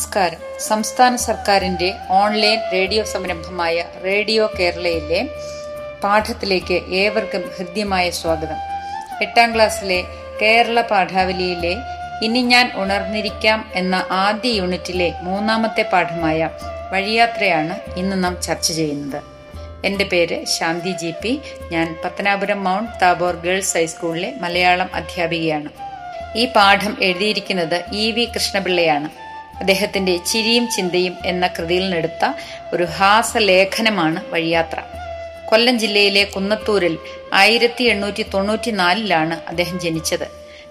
നമസ്കാരം. സംസ്ഥാന സർക്കാരിന്റെ ഓൺലൈൻ റേഡിയോ സംരംഭമായ റേഡിയോ കേരളയിലെ പാഠത്തിലേക്ക് ഏവർക്കും ഹൃദ്യമായ സ്വാഗതം. എട്ടാം ക്ലാസ്സിലെ കേരള പാഠാവലിയിലെ ഇനി ഞാൻ ഉണർന്നിരിക്കാം എന്ന ആദ്യ യൂണിറ്റിലെ മൂന്നാമത്തെ പാഠമായ വഴിയാത്രയാണ് ഇന്ന് നാം ചർച്ച ചെയ്യുന്നത്. എന്റെ പേര് ശാന്തി ജി പി. ഞാൻ പത്തനാപുരം മൗണ്ട് താബോർ ഗേൾസ് ഹൈസ്കൂളിലെ മലയാളം അധ്യാപികയാണ്. ഈ പാഠം എഴുതിയിരിക്കുന്നത് ഇ വി കൃഷ്ണപിള്ളയാണ്. അദ്ദേഹത്തിന്റെ ചിരിയും ചിന്തയും എന്ന കൃതിയിൽ നിന്നെടുത്ത ഒരു ഹാസലേഖനമാണ് വഴിയാത്ര. കൊല്ലം ജില്ലയിലെ കുന്നത്തൂരിൽ ആയിരത്തി എണ്ണൂറ്റി തൊണ്ണൂറ്റിനാലിലാണ് അദ്ദേഹം ജനിച്ചത്.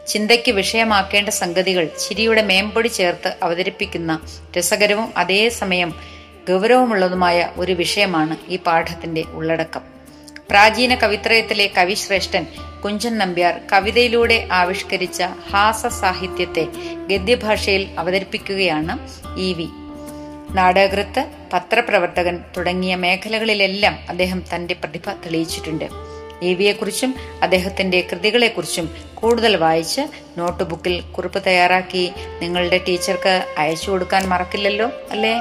ചിന്തയ്ക്ക് വിഷയമാക്കേണ്ട സംഗതികൾ ചിരിയുടെ മേമ്പൊടി ചേർത്ത് അവതരിപ്പിക്കുന്ന രസകരവും അതേസമയം ഗൗരവമുള്ളതുമായ ഒരു വിഷയമാണ് ഈ പാഠത്തിന്റെ ഉള്ളടക്കം. പ്രാചീന കവിത്രയത്തിലെ കവിശ്രേഷ്ഠൻ കുഞ്ചൻ നമ്പ്യാർ കവിതയിലൂടെ ആവിഷ്കരിച്ച ഹാസ സാഹിത്യത്തെ ഗദ്യഭാഷയിൽ അവതരിപ്പിക്കുകയാണ് ഇ വി. നാടകൃത്ത് പത്രപ്രവർത്തകൻ തുടങ്ങിയ മേഖലകളിലെല്ലാം അദ്ദേഹം തന്റെ പ്രതിഭ തെളിയിച്ചിട്ടുണ്ട്. ഇ വിയെക്കുറിച്ചും അദ്ദേഹത്തിന്റെ കൃതികളെക്കുറിച്ചും കൂടുതൽ വായിച്ച് നോട്ട് ബുക്കിൽ കുറിപ്പ് തയ്യാറാക്കി നിങ്ങളുടെ ടീച്ചർക്ക് അയച്ചു കൊടുക്കാൻ മറക്കില്ലല്ലോ അല്ലേ?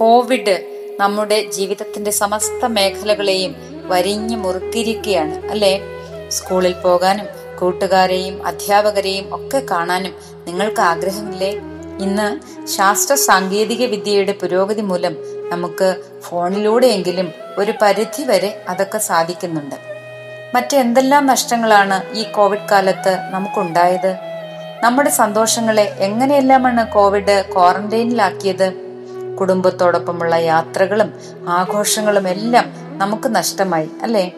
കോവിഡ് നമ്മുടെ ജീവിതത്തിന്റെ സമസ്ത മേഖലകളെയും വരിഞ്ഞു മുറുക്കിയിരിക്കുകയാണ് അല്ലേ? സ്കൂളിൽ പോകാനും കൂട്ടുകാരെയും അധ്യാപകരെയും ഒക്കെ കാണാനും നിങ്ങൾക്ക് ആഗ്രഹമില്ലേ? ഇന്ന് ശാസ്ത്ര സാങ്കേതിക വിദ്യയുടെ പുരോഗതി മൂലം നമുക്ക് ഫോണിലൂടെയെങ്കിലും ഒരു പരിധി വരെ അതൊക്കെ സാധിക്കുന്നുണ്ട്. മറ്റെന്തെല്ലാം നഷ്ടങ്ങളാണ് ഈ കോവിഡ് കാലത്ത് നമുക്കുണ്ടായത്? നമ്മുടെ സന്തോഷങ്ങളെ എങ്ങനെയെല്ലാമാണ് കോവിഡ് ക്വാറന്റൈനിലാക്കിയത്? കുടുംബത്തോടൊപ്പമുള്ള യാത്രകളും ആഘോഷങ്ങളും എല്ലാം നമുക്ക് നഷ്ടമായി അല്ലേ?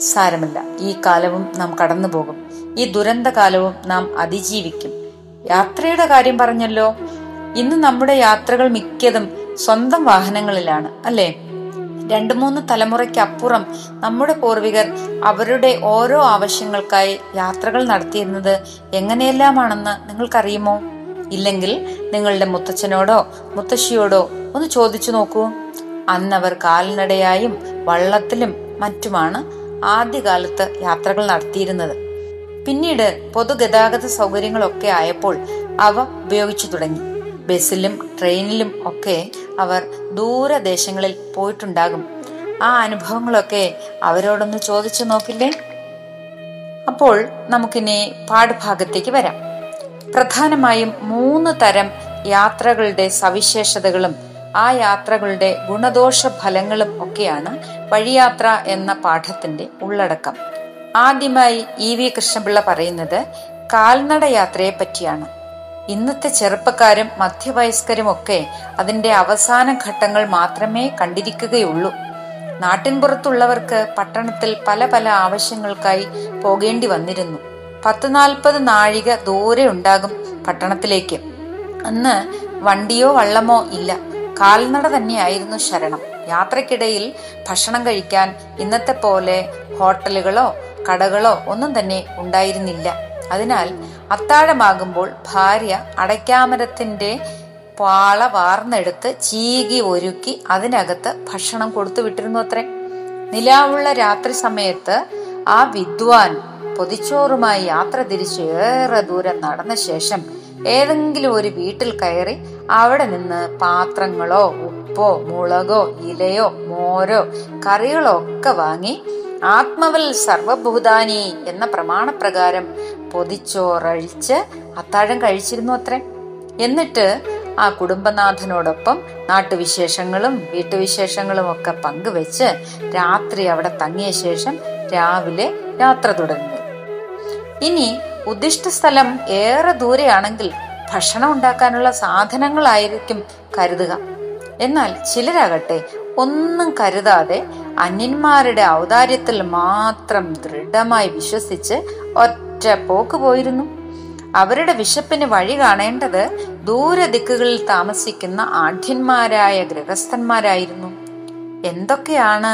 സാരമില്ല. ഈ കാലവും നാം കടന്നു പോകും ഈ ദുരന്ത കാലവും നാം അതിജീവിക്കും. യാത്രയുടെ കാര്യം പറഞ്ഞല്ലോ. ഇന്ന് നമ്മുടെ യാത്രകൾ മിക്കതും സ്വന്തം വാഹനങ്ങളിലാണ് അല്ലേ? രണ്ടു മൂന്ന് തലമുറയ്ക്ക് അപ്പുറം നമ്മുടെ പൂർവികർ അവരുടെ ഓരോ ആവശ്യങ്ങൾക്കായി യാത്രകൾ നടത്തിയിരുന്നത് എങ്ങനെയെല്ലാമാണെന്ന് നിങ്ങൾക്കറിയുമോ? ഇല്ലെങ്കിൽ നിങ്ങളുടെ മുത്തച്ഛനോടോ മുത്തശ്ശിയോടോ ഒന്ന് ചോദിച്ചു നോക്കൂ. അന്നവർ കാൽനടയായും വള്ളത്തിലും മറ്റുമാണ് ആദ്യകാലത്ത് യാത്രകൾ നടത്തിയിരുന്നത്. പിന്നീട് പൊതുഗതാഗത സൗകര്യങ്ങളൊക്കെ ആയപ്പോൾ അവ ഉപയോഗിച്ചു തുടങ്ങി. ബസ്സിലും ട്രെയിനിലും ഒക്കെ അവർ ദൂരദേശങ്ങളിൽ പോയിട്ടുണ്ടാകും. ആ അനുഭവങ്ങളൊക്കെ അവരോടൊന്ന് ചോദിച്ചു നോക്കില്ലേ? അപ്പോൾ നമുക്കിനി പാഠഭാഗത്തേക്ക് വരാം. പ്രധാനമായും മൂന്ന് തരം യാത്രകളുടെ സവിശേഷതകളും ആ യാത്രകളുടെ ഗുണദോഷ ഫലങ്ങളും ഒക്കെയാണ് വഴിയാത്ര എന്ന പാഠത്തിന്റെ ഉള്ളടക്കം. ആദ്യമായി ഇ വി കൃഷ്ണപിള്ള പറയുന്നത് കാൽനട യാത്രയെ പറ്റിയാണ്. ഇന്നത്തെ ചെറുപ്പക്കാരും മധ്യവയസ്കരും ഒക്കെ അതിന്റെ അവസാന ഘട്ടങ്ങൾ മാത്രമേ കണ്ടിരിക്കുകയുള്ളൂ. നാട്ടിൻപുറത്തുള്ളവർക്ക് പട്ടണത്തിൽ പല പല ആവശ്യങ്ങൾക്കായി പോകേണ്ടി വന്നിരുന്നു. പത്ത് നാൽപ്പത് നാഴിക ദൂരെ ഉണ്ടാകും പട്ടണത്തിലേക്ക്. അന്ന് വണ്ടിയോ വള്ളമോ ഇല്ല. കാൽനട തന്നെയായിരുന്നു ശരണം. യാത്രക്കിടയിൽ ഭക്ഷണം കഴിക്കാൻ ഇന്നത്തെ പോലെ ഹോട്ടലുകളോ കടകളോ ഒന്നും തന്നെ ഉണ്ടായിരുന്നില്ല. അതിനാൽ അത്താഴമാകുമ്പോൾ ഭാര്യ അടയ്ക്കാമരത്തിന്റെ പാള വാർന്നെടുത്ത് ചീകി ഒരുക്കി അതിനകത്ത് ഭക്ഷണം കൊടുത്തു വിട്ടിരുന്നു അത്രേ. നിലാവുള്ള രാത്രി സമയത്ത് ആ വിദ്വാൻ പൊതിച്ചോറുമായി യാത്ര തിരിച്ച് ഏറെ ദൂരം നടന്ന ശേഷം ഏതെങ്കിലും ഒരു വീട്ടിൽ കയറി അവിടെ നിന്ന് പാത്രങ്ങളോ ഉപ്പോ മുളകോ ഇലയോ മോരോ കറികളോ ഒക്കെ വാങ്ങി ആത്മവൽ സർവഭൂതാനി എന്ന പ്രമാണപ്രകാരം പൊതിച്ചോറഴിച്ച് അത്താഴം കഴിച്ചിരുന്നു അത്രേ. എന്നിട്ട് ആ കുടുംബനാഥനോടൊപ്പം നാട്ടുവിശേഷങ്ങളും വീട്ടുവിശേഷങ്ങളും ഒക്കെ പങ്കുവെച്ച് രാത്രി അവിടെ തങ്ങിയ ശേഷം രാവിലെ യാത്ര തുടങ്ങി. ഇനി ഉദ്ദിഷ്ട സ്ഥലം ഏറെ ദൂരെയാണെങ്കിൽ ഭക്ഷണം ഉണ്ടാക്കാനുള്ള സാധനങ്ങളായിരിക്കും കരുതുക. എന്നാൽ ചിലരാകട്ടെ ഒന്നും കരുതാതെ അന്യന്മാരുടെ ഔദാര്യത്തിൽ മാത്രം ദൃഢമായി വിശ്വസിച്ച് ഒറ്റ പോക്ക് പോയിരുന്നു. അവരുടെ വിശപ്പിന് വഴി കാണേണ്ടത് ദൂരദിക്കുകളിൽ താമസിക്കുന്ന ആഢ്യന്മാരായ ഗൃഹസ്ഥന്മാരായിരുന്നു. എന്തൊക്കെയാണ്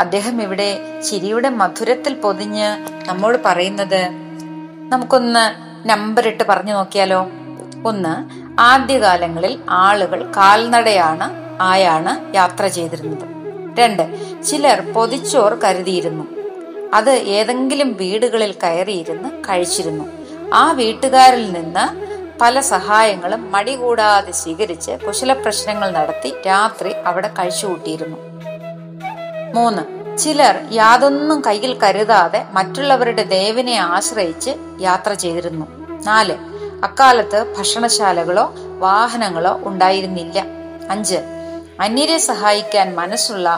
അദ്ദേഹം ഇവിടെ ചിരിയുടെ മധുരത്തിൽ പൊതിഞ്ഞ് നമ്മോട് പറയുന്നത്? നമുക്കൊന്ന് നമ്പർ ഇട്ട് പറഞ്ഞു നോക്കിയാലോ? ഒന്ന് ആദ്യകാലങ്ങളിൽ ആളുകൾ കാൽനടയാണ് ആയാണ് യാത്ര ചെയ്തിരുന്നത്. രണ്ട് ചിലർ പൊതിച്ചോർ കരുതിയിരുന്നു. അത് ഏതെങ്കിലും വീടുകളിൽ കയറിയിരുന്ന് കഴിച്ചിരുന്നു. ആ വീട്ടുകാരിൽ നിന്ന് പല സഹായങ്ങളും മടി കൂടാതെ സ്വീകരിച്ച് കുശല പ്രശ്നങ്ങൾ നടത്തി രാത്രി അവിടെ കഴിച്ചുകൂട്ടിയിരുന്നു. മൂന്ന് ചിലർ യാതൊന്നും കയ്യിൽ കരുതാതെ മറ്റുള്ളവരുടെ ദേവനെ ആശ്രയിച്ച് യാത്ര ചെയ്തിരുന്നു. നാല് അക്കാലത്ത് ഭക്ഷണശാലകളോ വാഹനങ്ങളോ ഉണ്ടായിരുന്നില്ല. അഞ്ച് അന്യരെ സഹായിക്കാൻ മനസ്സുള്ള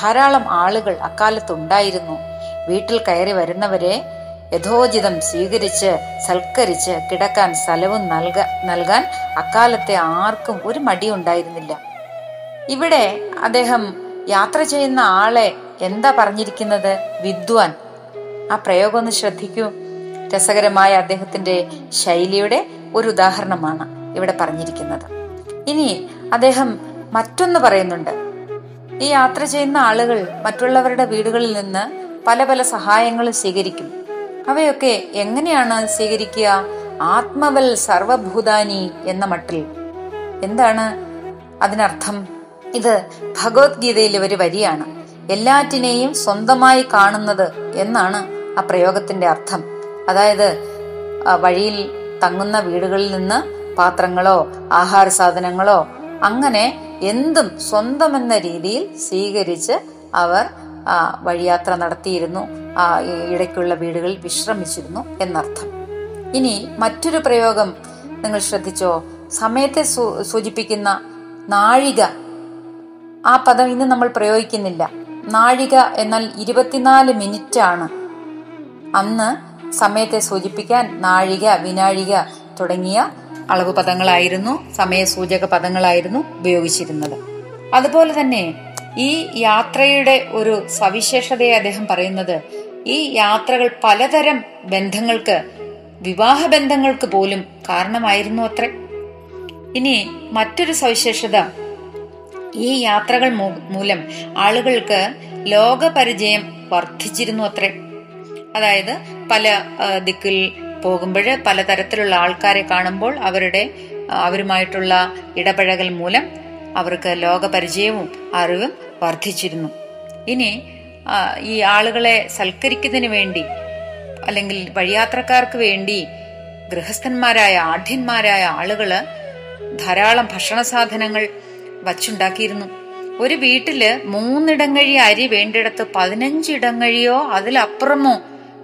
ധാരാളം ആളുകൾ അക്കാലത്ത് ഉണ്ടായിരുന്നു വീട്ടിൽ കയറി വരുന്നവരെ യഥോചിതം സ്വീകരിച്ച് സൽക്കരിച്ച് കിടക്കാൻ സ്ഥലവും നൽക നൽകാൻ അക്കാലത്തെ ആർക്കും ഒരു മടിയുണ്ടായിരുന്നില്ല. ഇവിടെ അദ്ദേഹം യാത്ര ചെയ്യുന്ന ആളെ എന്താ പറഞ്ഞിരിക്കുന്നത്? വിദ്വാൻ. ആ പ്രയോഗം ഒന്ന് ശ്രദ്ധിക്കൂ. രസകരമായ അദ്ദേഹത്തിന്റെ ശൈലിയുടെ ഒരു ഉദാഹരണമാണ് ഇവിടെ പറഞ്ഞിരിക്കുന്നത്. ഇനി അദ്ദേഹം മറ്റൊന്ന് പറയുന്നുണ്ട്. ഈ യാത്ര ചെയ്യുന്ന ആളുകൾ മറ്റുള്ളവരുടെ വീടുകളിൽ നിന്ന് പല പല സഹായങ്ങൾ സ്വീകരിക്കും. അവയൊക്കെ എങ്ങനെയാണ് സ്വീകരിക്കുക? ആത്മവൽ സർവഭൂതാനി എന്ന മട്ടിൽ. എന്താണ് അതിനർത്ഥം? ഇത് ഭഗവത്ഗീതയിലെ ഒരു വരിയാണ്. എല്ലാറ്റിനെയും സ്വന്തമായി കാണുന്നത് എന്നാണ് ആ പ്രയോഗത്തിന്റെ അർത്ഥം. അതായത് വഴിയിൽ തങ്ങുന്ന വീടുകളിൽ നിന്ന് പാത്രങ്ങളോ ആഹാര സാധനങ്ങളോ അങ്ങനെ എന്തും സ്വന്തമെന്ന രീതിയിൽ സ്വീകരിച്ച് അവർ വഴിയാത്ര നടത്തിയിരുന്നു. ഇടയ്ക്കുള്ള വീടുകളിൽ വിശ്രമിച്ചിരുന്നു എന്നർത്ഥം. ഇനി മറ്റൊരു പ്രയോഗം നിങ്ങൾ ശ്രദ്ധിച്ചോ? സമയത്തെ സൂചിപ്പിക്കുന്ന നാഴിക ആ പദം ഇന്ന് നമ്മൾ പ്രയോഗിക്കുന്നില്ല. നാഴിക എന്നാൽ ഇരുപത്തിനാല് മിനിറ്റ് ആണ് അന്ന് സമയത്തെ സൂചിപ്പിക്കാൻ നാഴിക വിനാഴിക തുടങ്ങിയ അളവ് പദങ്ങളായിരുന്നു സമയസൂചക പദങ്ങളായിരുന്നു ഉപയോഗിച്ചിരുന്നത്. അതുപോലെ തന്നെ ഈ യാത്രയുടെ ഒരു സവിശേഷതയെ അദ്ദേഹം പറയുന്നത് ഈ യാത്രകൾ പലതരം ബന്ധങ്ങൾക്ക് വിവാഹ ബന്ധങ്ങൾക്ക് പോലും കാരണമായിരുന്നു അത്ര. ഇനി മറ്റൊരു സവിശേഷത ഈ യാത്രകൾ മൂലം ആളുകൾക്ക് ലോകപരിചയം വർദ്ധിച്ചിരുന്നു അത്രേ. അതായത് പല ദിക്കിൽ പോകുമ്പോൾ പലതരത്തിലുള്ള ആൾക്കാരെ കാണുമ്പോൾ അവരുടെ അവരുമായിട്ടുള്ള ഇടപഴകൽ മൂലം അവർക്ക് ലോകപരിചയവും അറിവും വർദ്ധിച്ചിരുന്നു. ഇനി ഈ ആളുകളെ സൽക്കരിക്കുന്നതിന് വേണ്ടി അല്ലെങ്കിൽ വഴിയാത്രക്കാർക്ക് വേണ്ടി ഗൃഹസ്ഥന്മാരായ ആഢ്യന്മാരായ ആളുകൾ ധാരാളം ഭക്ഷണ സാധനങ്ങൾ വച്ചുണ്ടാക്കിയിരുന്നു. ഒരു വീട്ടിൽ മൂന്നിടങ്ങഴി അരി വേണ്ടിടത്ത് പതിനഞ്ചിടങ്ങഴിയോ അതിലപ്പുറമോ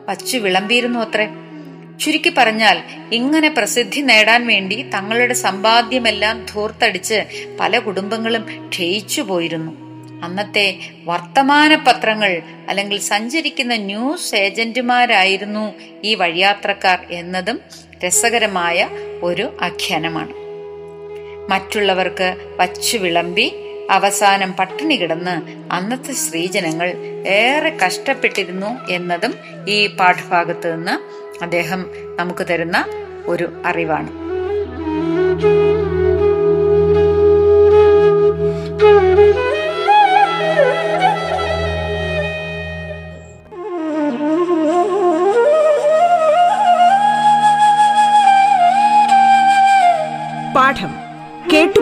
വച്ചു വിളമ്പിയിരുന്നു അത്രേ. ചുരുക്കി പറഞ്ഞാൽ ഇങ്ങനെ പ്രസിദ്ധി നേടാൻ വേണ്ടി തങ്ങളുടെ സമ്പാദ്യമെല്ലാം ധൂർത്തടിച്ച് പല കുടുംബങ്ങളും ക്ഷയിച്ചു പോയിരുന്നു. അന്നത്തെ വർത്തമാന പത്രങ്ങൾ അല്ലെങ്കിൽ സഞ്ചരിക്കുന്ന ന്യൂസ് ഏജന്റുമാരായിരുന്നു ഈ വഴിയാത്രക്കാർ എന്നതും രസകരമായ ഒരു ആഖ്യാനമാണ്. മറ്റുള്ളവർക്ക് വച്ചു വിളമ്പി അവസാനം പട്ടിണി കിടന്ന് അന്നത്തെ സ്ത്രീജനങ്ങൾ ഏറെ കഷ്ടപ്പെട്ടിരുന്നു എന്നതും ഈ പാഠഭാഗത്ത് നിന്ന് അദ്ദേഹം നമുക്ക് തരുന്ന ഒരു അറിവാണ്.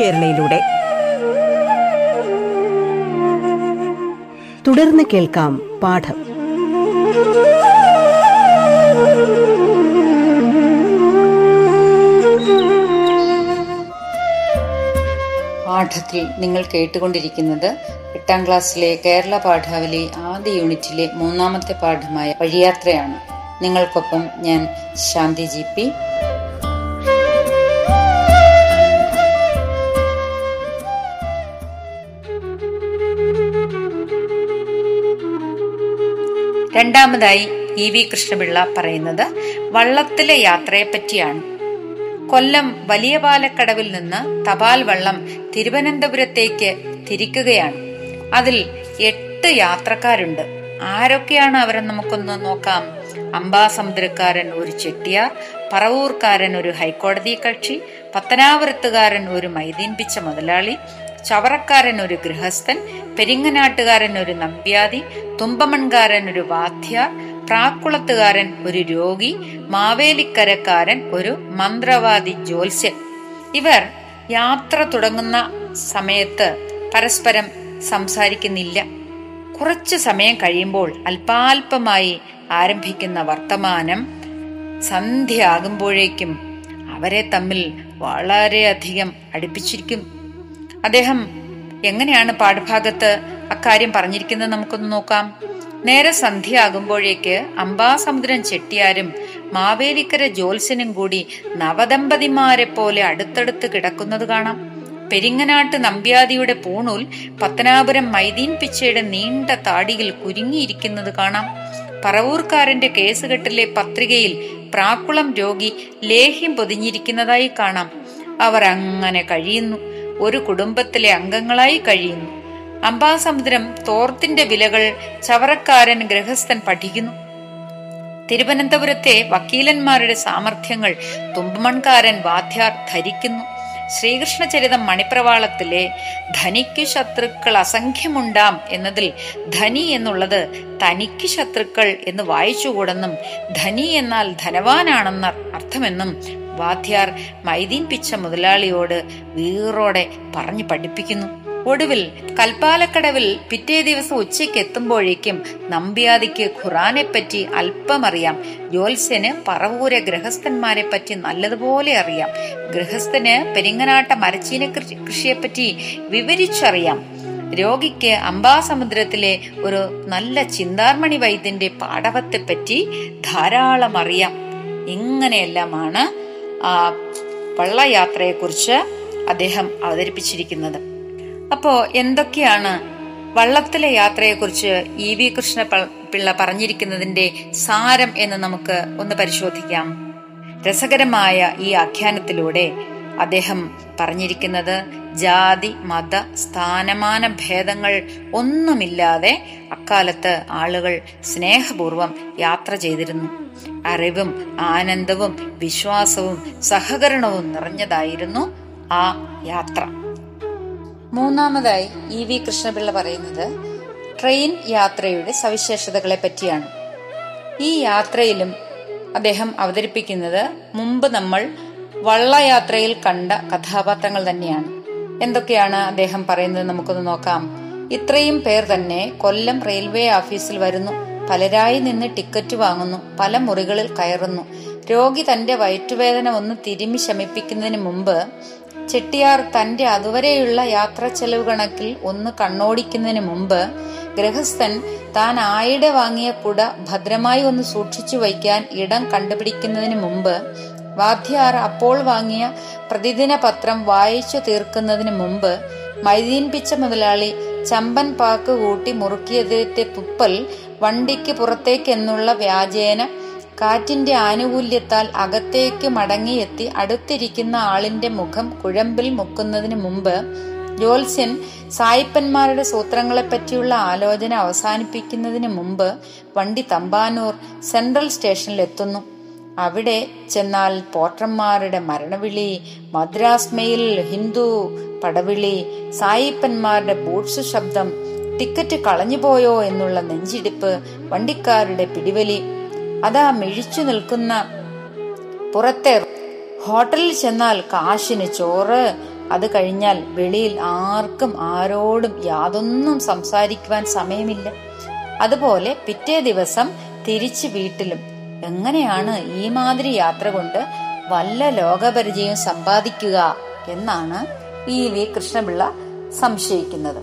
കേരളയിലൂടെ. തുടർന്ന് കേൾക്കാം പാഠം. പാഠത്തിൽ നിങ്ങൾ കേട്ടുകൊണ്ടിരിക്കുന്നത് എട്ടാം ക്ലാസ്സിലെ കേരള പാഠാവലി ആദ്യ യൂണിറ്റിലെ മൂന്നാമത്തെ പാഠമായ വഴിയാത്രയാണ്. നിങ്ങൾക്കൊപ്പം ഞാൻ ശാന്തി ജി പി. രണ്ടാമതായി ഇ വി കൃഷ്ണപിള്ള പറയുന്നത് വള്ളത്തിലെ യാത്രയെ പറ്റിയാണ് കൊല്ലം വലിയ പാലക്കടവിൽ നിന്ന് തപാൽ വള്ളം തിരുവനന്തപുരത്തേക്ക് തിരിക്കുകയാണ്. അതിൽ എട്ട് യാത്രക്കാരുണ്ട്. ആരൊക്കെയാണ് അവരെ നമുക്കൊന്ന് നോക്കാം. അംബാസമുദ്രക്കാരൻ ഒരു ചെട്ടിയാർ പറവൂർക്കാരൻ ഒരു ഹൈക്കോടതി കക്ഷി പത്തനാപുരത്തുകാരൻ ഒരു മൈദീൻ പിച്ച മുതലാളി ചവറക്കാരൻ ഒരു ഗൃഹസ്ഥൻ പെരിങ്ങനാട്ടുകാരൻ ഒരു നമ്പ്യാതി തുമ്പമൺകാരൻ ഒരു വാദ്യാർ പ്രാക്കുളത്തുകാരൻ ഒരു രോഗി മാവേലിക്കരക്കാരൻ ഒരു മന്ത്രവാദി ജ്യോത്സ്യൻ. ഇവർ യാത്ര തുടങ്ങുന്ന സമയത്ത് പരസ്പരം സംസാരിക്കുന്നില്ല. കുറച്ചു സമയം കഴിയുമ്പോൾ അല്പാൽപമായി ആരംഭിക്കുന്ന വർത്തമാനം സന്ധ്യയാകുമ്പോഴേക്കും അവരെ തമ്മിൽ വളരെയധികം അടുപ്പിച്ചിരിക്കും. അദ്ദേഹം എങ്ങനെയാണ് പാഠഭാഗത്ത് അക്കാര്യം പറഞ്ഞിരിക്കുന്നത് നമുക്കൊന്ന് നോക്കാം. നേരെ സന്ധ്യയാകുമ്പോഴേക്ക് അംബാസമുദ്രം ചെട്ടിയാരും മാവേലിക്കര ജോത്സ്യനും കൂടി നവദമ്പതിമാരെ പോലെ അടുത്തടുത്ത് കിടക്കുന്നത് കാണാം. പെരിങ്ങനാട്ട് നമ്പ്യാതിയുടെ പൂണൂൽ പത്തനാപുരം മൈദീൻ പിച്ചയുടെ നീണ്ട താടിയിൽ കുരുങ്ങിയിരിക്കുന്നത് കാണാം. പറവൂർക്കാരന്റെ കേസുകെട്ടിലെ പത്രികയിൽ പ്രാക്കുളം രോഗി ലേഹ്യം പൊതിഞ്ഞിരിക്കുന്നതായി കാണാം. അവർ അങ്ങനെ കഴിയുന്നു. ഒരു കുടുംബത്തിലെ അംഗങ്ങളായി കഴിയുന്നു. അംബാസമുദ്രം തോർത്തിന്റെ വിലകൾ ചവറക്കാരൻ ഗൃഹസ്ഥൻ പഠിക്കുന്നു. തിരുവനന്തപുരത്തെ വക്കീലന്മാരുടെ സാമർഥ്യങ്ങൾ തുമ്പമൺകാരൻ വാദ്യാർ ധരിക്കുന്നു. ശ്രീകൃഷ്ണചരിതം മണിപ്രവാളത്തിലെ ധനിക്കു ശത്രുക്കൾ അസംഖ്യമുണ്ടാം എന്നതിൽ ധനി എന്നുള്ളത് തനിക്ക് ശത്രുക്കൾ എന്ന് വായിച്ചുകൂടെന്നും ധനി എന്നാൽ ധനവാനാണെന്ന അർത്ഥമെന്നും വാദ്യാർ മൈദീൻ പിച്ച മുതലാളിയോട് വീറോടെ പറഞ്ഞു പഠിപ്പിക്കുന്നു. ഒടുവിൽ കൽപ്പാലക്കടവിൽ പിറ്റേ ദിവസം ഉച്ചയ്ക്ക് എത്തുമ്പോഴേക്കും നമ്പ്യാദിക്ക് ഖുറാനെ പറ്റി അല്പമറിയാം. ജ്യോത്സ്യന് പറവൂരെ ഗൃഹസ്ഥന്മാരെ പറ്റി നല്ലതുപോലെ അറിയാം. ഗൃഹസ്ഥന് പെരിങ്ങനാട്ട മരച്ചീന കൃഷിയെപ്പറ്റി വിവരിച്ചറിയാം. രോഗിക്ക് അംബാസമുദ്രത്തിലെ ഒരു നല്ല ചിന്താർമണി വൈദ്യന്റെ പാടവത്തെപ്പറ്റി ധാരാളം അറിയാം ഇങ്ങനെയെല്ലാമാണ് വള്ളയാത്രയെക്കുറിച്ച് അദ്ദേഹം അവതരിപ്പിച്ചിരിക്കുന്നത്. അപ്പോൾ എന്തൊക്കെയാണ് വള്ളത്തിലെ യാത്രയെക്കുറിച്ച് ഇ വി കൃഷ്ണ പിള്ള പറഞ്ഞിരിക്കുന്നതിന്റെ സാരം എന്ന് നമുക്ക് ഒന്ന് പരിശോധിക്കാം. രസകരമായ ഈ ആഖ്യാനത്തിലൂടെ അദ്ദേഹം പറഞ്ഞിരിക്കുന്നത് ജാതി മത സ്ഥാനമാന ഭേദങ്ങൾ ഒന്നുമില്ലാതെ അക്കാലത്ത് ആളുകൾ സ്നേഹപൂർവം യാത്ര ചെയ്തിരുന്നു. അറിവും ആനന്ദവും വിശ്വാസവും സഹകരണവും നിറഞ്ഞതായിരുന്നു ആ യാത്ര. മൂന്നാമതായി ഇ വി കൃഷ്ണപിള്ള പറയുന്നത് ട്രെയിൻ യാത്രയുടെ സവിശേഷതകളെ പറ്റിയാണ്. ഈ യാത്രയിലും അദ്ദേഹം അവതരിപ്പിക്കുന്നത് മുമ്പ് നമ്മൾ വള്ളയാത്രയിൽ കണ്ട കഥാപാത്രങ്ങൾ തന്നെയാണ്. എന്തൊക്കെയാണ് അദ്ദേഹം പറയുന്നത് നമുക്കൊന്ന് നോക്കാം. ഇത്രയും പേർ തന്നെ കൊല്ലം റെയിൽവേ ഓഫീസിൽ വരുന്നു. പലരായി നിന്ന് ടിക്കറ്റ് വാങ്ങുന്നു. പല മുറികളിൽ കയറുന്നു. രോഗി തന്റെ വയറ്റുവേദന ഒന്ന് തിരുമി ശമിപ്പിക്കുന്നതിന് മുമ്പ് ചെട്ടിയാർ തന്റെ അതുവരെയുള്ള യാത്രാ ചെലവ് കണക്കിൽ ഒന്ന് കണ്ണോടിക്കുന്നതിന് മുമ്പ് ഗൃഹസ്ഥൻ താൻ ആയിടെ വാങ്ങിയ കുട ഭദ്രമായി ഒന്ന് സൂക്ഷിച്ചു വയ്ക്കാൻ ഇടം കണ്ടുപിടിക്കുന്നതിന് മുമ്പ് വാദ്യാർ അപ്പോൾ വാങ്ങിയ പ്രതിദിന പത്രം വായിച്ചു തീർക്കുന്നതിന് മുമ്പ് മൈദീൻ പിച്ച മുതലാളി ചമ്പൻ പാക്ക് കൂട്ടി മുറുക്കിയതിന്റെ തുപ്പൽ വണ്ടിക്ക് പുറത്തേക്കെന്നുള്ള വ്യാജേന കാറ്റിന്റെ ആനുകൂല്യത്താൽ അകത്തേക്ക് മടങ്ങിയെത്തി അടുത്തിരിക്കുന്ന ആളിന്റെ മുഖം കുഴമ്പിൽ മുക്കുന്നതിന് മുമ്പ് ജോത്സ്യൻ സായിപ്പന്മാരുടെ സൂത്രങ്ങളെപ്പറ്റിയുള്ള ആലോചന അവസാനിപ്പിക്കുന്നതിന് മുമ്പ് വണ്ടി തമ്പാനൂർ സെൻട്രൽ സ്റ്റേഷനിൽ എത്തുന്നു അവിടെ ചെന്നാൽ പോട്ടർമാരുടെ മരണവിളി മദ്രാസ് മെയിൽ ഹിന്ദു പടവിളി സായിപ്പന്മാരുടെ ബൂട്ട്സ് ശബ്ദം ടിക്കറ്റ് കളഞ്ഞുപോയോ എന്നുള്ള നെഞ്ചിടിപ്പ് വണ്ടിക്കാരുടെ പിടിവലി. അതാ മിഴിച്ചു നിൽക്കുന്ന പുറത്തെ ഹോട്ടലിൽ ചെന്നാൽ കാശിന് ചോറ്. അത് കഴിഞ്ഞാൽ വെളിയിൽ ആർക്കും ആരോടും യാതൊന്നും സംസാരിക്കുവാൻ സമയമില്ല. അതുപോലെ പിറ്റേ ദിവസം തിരിച്ച് വീട്ടിലും എങ്ങനെയാണ് ഈ മാതിരി യാത്ര കൊണ്ട് വല്ല ലോകപരിചയം സമ്പാദിക്കുക എന്നാണ് ഈ വി കൃഷ്ണപിള്ള സംശയിക്കുന്നത്.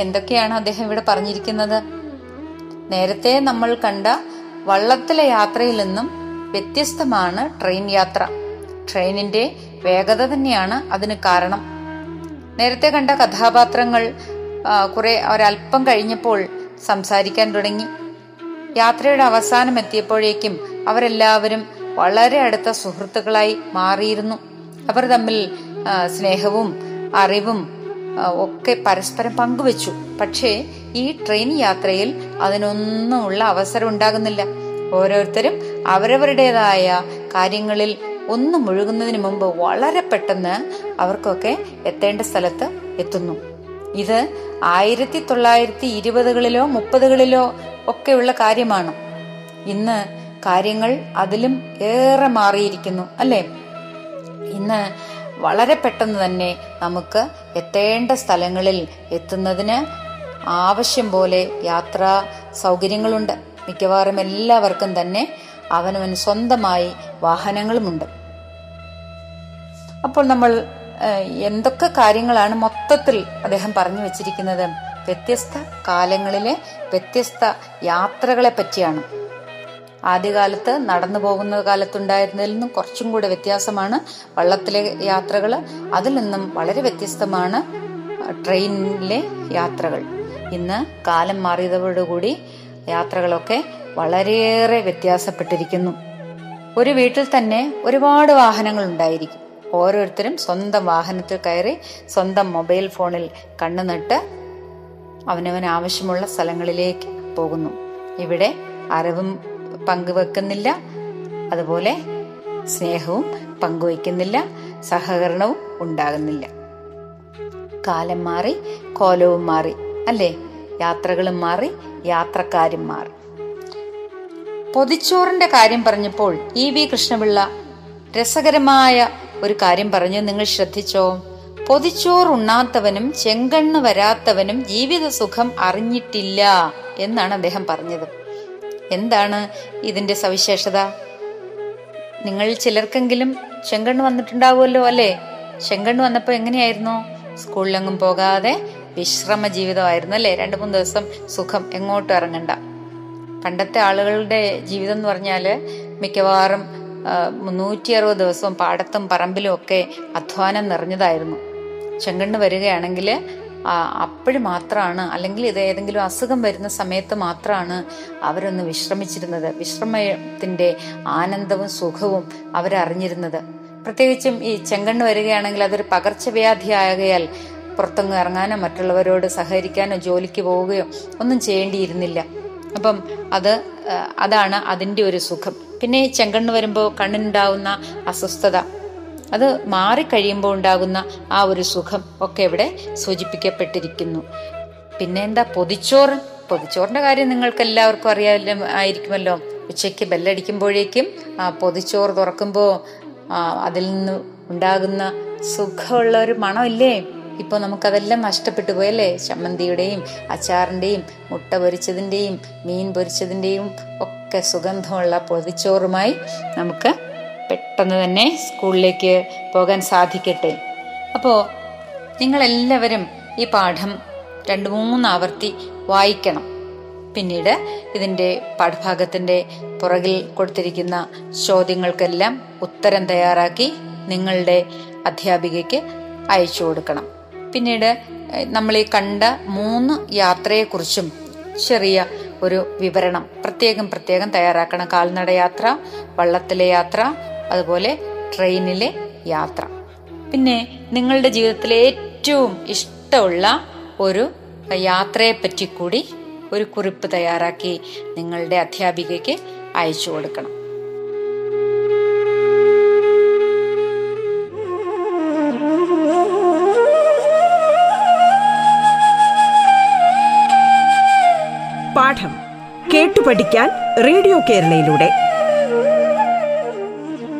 എന്തൊക്കെയാണ് അദ്ദേഹം ഇവിടെ പറഞ്ഞിരിക്കുന്നത്? നേരത്തെ നമ്മൾ കണ്ട വള്ളത്തിലെ യാത്രയിൽ നിന്നും വ്യത്യസ്തമാണ് ട്രെയിൻ യാത്ര. ട്രെയിനിന്റെ വേഗത തന്നെയാണ് അതിന് കാരണം. നേരത്തെ കണ്ട കഥാപാത്രങ്ങൾ കുറെ ഒരല്പം കഴിഞ്ഞപ്പോൾ സംസാരിക്കാൻ തുടങ്ങി. യാത്രയുടെ അവസാനം എത്തിയപ്പോഴേക്കും അവരെല്ലാവരും വളരെ അടുത്ത സുഹൃത്തുക്കളായി മാറിയിരുന്നു. അവർ തമ്മിൽ സ്നേഹവും അറിവും ഒക്കെ പരസ്പരം പങ്കുവച്ചു. പക്ഷേ ഈ ട്രെയിൻ യാത്രയിൽ അതിനൊന്നുമുള്ള അവസരം ഉണ്ടാകുന്നില്ല. ഓരോരുത്തരും അവരവരുടേതായ കാര്യങ്ങളിൽ ഒന്ന് മുഴുകുന്നതിന് മുമ്പ് വളരെ പെട്ടെന്ന് അവർക്കൊക്കെ എത്തേണ്ട സ്ഥലത്ത് എത്തുന്നു. ഇത് ആയിരത്തി തൊള്ളായിരത്തി ഇരുപതുകളിലോ മുപ്പതുകളിലോ ഒക്കെയുള്ള കാര്യമാണ്. ഇന്ന് കാര്യങ്ങൾ അതിലും ഏറെ മാറിയിരിക്കുന്നു അല്ലേ? ഇന്ന് വളരെ പെട്ടെന്ന് തന്നെ നമുക്ക് എത്തേണ്ട സ്ഥലങ്ങളിൽ എത്തുന്നതിന് ആവശ്യം പോലെ യാത്രാ സൗകര്യങ്ങളുണ്ട്. മിക്കവാറും എല്ലാവർക്കും തന്നെ അവനവൻ സ്വന്തമായി വാഹനങ്ങളുമുണ്ട്. അപ്പോൾ നമ്മൾ എന്തൊക്കെ കാര്യങ്ങളാണ് മൊത്തത്തിൽ അദ്ദേഹം പറഞ്ഞു വെച്ചിരിക്കുന്നത്? വ്യത്യസ്ത കാലങ്ങളിലെ വ്യത്യസ്ത യാത്രകളെ പറ്റിയാണ്. ആദ്യകാലത്ത് നടന്നു പോകുന്ന കാലത്തുണ്ടായിരുന്നതിൽ നിന്നും കുറച്ചും കൂടെ വ്യത്യാസമാണ് വള്ളത്തിലെ യാത്രകൾ അതിൽ നിന്നും വളരെ വ്യത്യസ്തമാണ് ട്രെയിനിലെ യാത്രകൾ. ഇന്ന് കാലം മാറിയതോടുകൂടി യാത്രകളൊക്കെ വളരെയേറെ വ്യത്യാസപ്പെട്ടിരിക്കുന്നു. ഒരു വീട്ടിൽ തന്നെ ഒരുപാട് വാഹനങ്ങൾ ഉണ്ടായിരിക്കും. ഓരോരുത്തരും സ്വന്തം വാഹനത്തിൽ കയറി സ്വന്തം മൊബൈൽ ഫോണിൽ കണ്ണു നട്ട് അവനവൻ ആവശ്യമുള്ള സ്ഥലങ്ങളിലേക്ക് പോകുന്നു. ഇവിടെ അറിവും പങ്കുവെക്കുന്നില്ല. അതുപോലെ സ്നേഹവും പങ്കുവയ്ക്കുന്നില്ല സഹകരണവും ഉണ്ടാകുന്നില്ല. കാലം മാറി കോലവും മാറി അല്ലേ? യാത്രകളും മാറി യാത്രക്കാരും മാറി. പൊതിച്ചോറിന്റെ കാര്യം പറഞ്ഞപ്പോൾ ഇ വി കൃഷ്ണപിള്ള രസകരമായ ഒരു കാര്യം പറഞ്ഞു. നിങ്ങൾ ശ്രദ്ധിച്ചോ? പൊതിച്ചോറ് ഉണ്ണാത്തവനും ചെങ്കണ്ണ് വരാത്തവനും ജീവിത സുഖം അറിഞ്ഞിട്ടില്ല എന്നാണ് അദ്ദേഹം പറഞ്ഞത്. എന്താണ് ഇതിന്റെ സവിശേഷത? നിങ്ങൾ ചിലർക്കെങ്കിലും ചെങ്കണ്ണ് വന്നിട്ടുണ്ടാവുമല്ലോ അല്ലേ? ചെങ്കണ്ണ് വന്നപ്പോൾ എങ്ങനെയായിരുന്നു? സ്കൂളിലെങ്ങും പോകാതെ വിശ്രമ ജീവിതമായിരുന്നു അല്ലേ? രണ്ടു മൂന്ന് ദിവസം സുഖം എങ്ങോട്ടും ഇറങ്ങണ്ട. പണ്ടത്തെ ആളുകളുടെ ജീവിതം എന്ന് പറഞ്ഞാൽ മിക്കവാറും നൂറ്റി അറുപത് ദിവസവും പാടത്തും പറമ്പിലും ഒക്കെ അധ്വാനം നിറഞ്ഞതായിരുന്നു. ചെങ്കണ്ണ് വരികയാണെങ്കിൽ അപ്പോഴും മാത്രമാണ് അല്ലെങ്കിൽ ഇത് ഏതെങ്കിലും അസുഖം വരുന്ന സമയത്ത് മാത്രമാണ് അവരൊന്ന് വിശ്രമിച്ചിരുന്നത്. വിശ്രമത്തിന്റെ ആനന്ദവും സുഖവും അവരറിഞ്ഞിരുന്നത്. പ്രത്യേകിച്ചും ഈ ചെങ്കണ്ണ് വരികയാണെങ്കിൽ അതൊരു പകർച്ചവ്യാധി ആകയാൽ പുറത്തൊന്നും ഇറങ്ങാനോ മറ്റുള്ളവരോട് സഹകരിക്കാനോ ജോലിക്ക് പോവുകയോ ഒന്നും ചെയ്യേണ്ടിയിരുന്നില്ല. അപ്പം അത് അതാണ് അതിന്റെ ഒരു സുഖം. പിന്നെ ചെങ്കണ്ണ് വരുമ്പോൾ കണ്ണിനുണ്ടാവുന്ന അസ്വസ്ഥത. അത് മാറിക്കഴിയുമ്പോൾ ഉണ്ടാകുന്ന ആ ഒരു സുഖം ഒക്കെ ഇവിടെ സൂചിപ്പിക്കപ്പെട്ടിരിക്കുന്നു. പിന്നെ എന്താ പൊതിച്ചോറ്? പൊതിച്ചോറിന്റെ കാര്യം നിങ്ങൾക്ക് എല്ലാവർക്കും അറിയാമല്ലോ ആയിരിക്കുമല്ലോ. ഉച്ചയ്ക്ക് ബെല്ലടിക്കുമ്പോഴേക്കും ആ പൊതിച്ചോറ് തുറക്കുമ്പോൾ അതിൽ നിന്ന് ഉണ്ടാകുന്ന സുഖമുള്ള ഒരു മണമില്ലേ ഇപ്പൊ നമുക്കതെല്ലാം നഷ്ടപ്പെട്ടു പോയല്ലേ? ചമ്മന്തിയുടെയും അച്ചാറിന്റെയും മുട്ട പൊരിച്ചതിന്റെയും മീൻ പൊരിച്ചതിന്റെയും ഒക്കെ സുഗന്ധമുള്ള പൊതിച്ചോറുമായി നമുക്ക് പെട്ടെന്ന് തന്നെ സ്കൂളിലേക്ക് പോകാൻ സാധിക്കട്ടെ. അപ്പോൾ നിങ്ങളെല്ലാവരും ഈ പാഠം രണ്ട് മൂന്ന് ആവർത്തി വായിക്കണം. പിന്നീട് ഇതിന്റെ പാഠഭാഗത്തിന്റെ പുറകിൽ കൊടുത്തിരിക്കുന്ന ചോദ്യങ്ങൾക്കെല്ലാം ഉത്തരം തയ്യാറാക്കി നിങ്ങളുടെ അധ്യാപികയ്ക്ക് അയച്ചു കൊടുക്കണം. പിന്നീട് നമ്മൾ ഈ കണ്ട മൂന്ന് യാത്രയെക്കുറിച്ചും ചെറിയ ഒരു വിവരണം പ്രത്യേകം പ്രത്യേകം തയ്യാറാക്കണം. കാൽനട യാത്ര വള്ളത്തിലെ യാത്ര അതുപോലെ ട്രെയിനിലെ യാത്ര. പിന്നെ നിങ്ങളുടെ ജീവിതത്തിലെ ഏറ്റവും ഇഷ്ടമുള്ള ഒരു യാത്രയെ പറ്റി കൂടി ഒരു കുറിപ്പ് തയ്യാറാക്കി നിങ്ങളുടെ അധ്യാപികയ്ക്ക് അയച്ചു കൊടുക്കണം. പാഠം കേട്ടു പഠിക്കാൻ റേഡിയോ കേരളയിലൂടെ.